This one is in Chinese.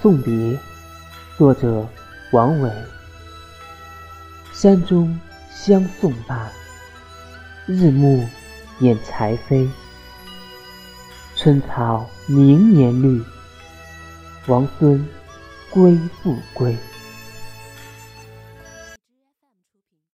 送别作者王维山中相送罢日暮掩柴扉。春草明年绿王孙归不归。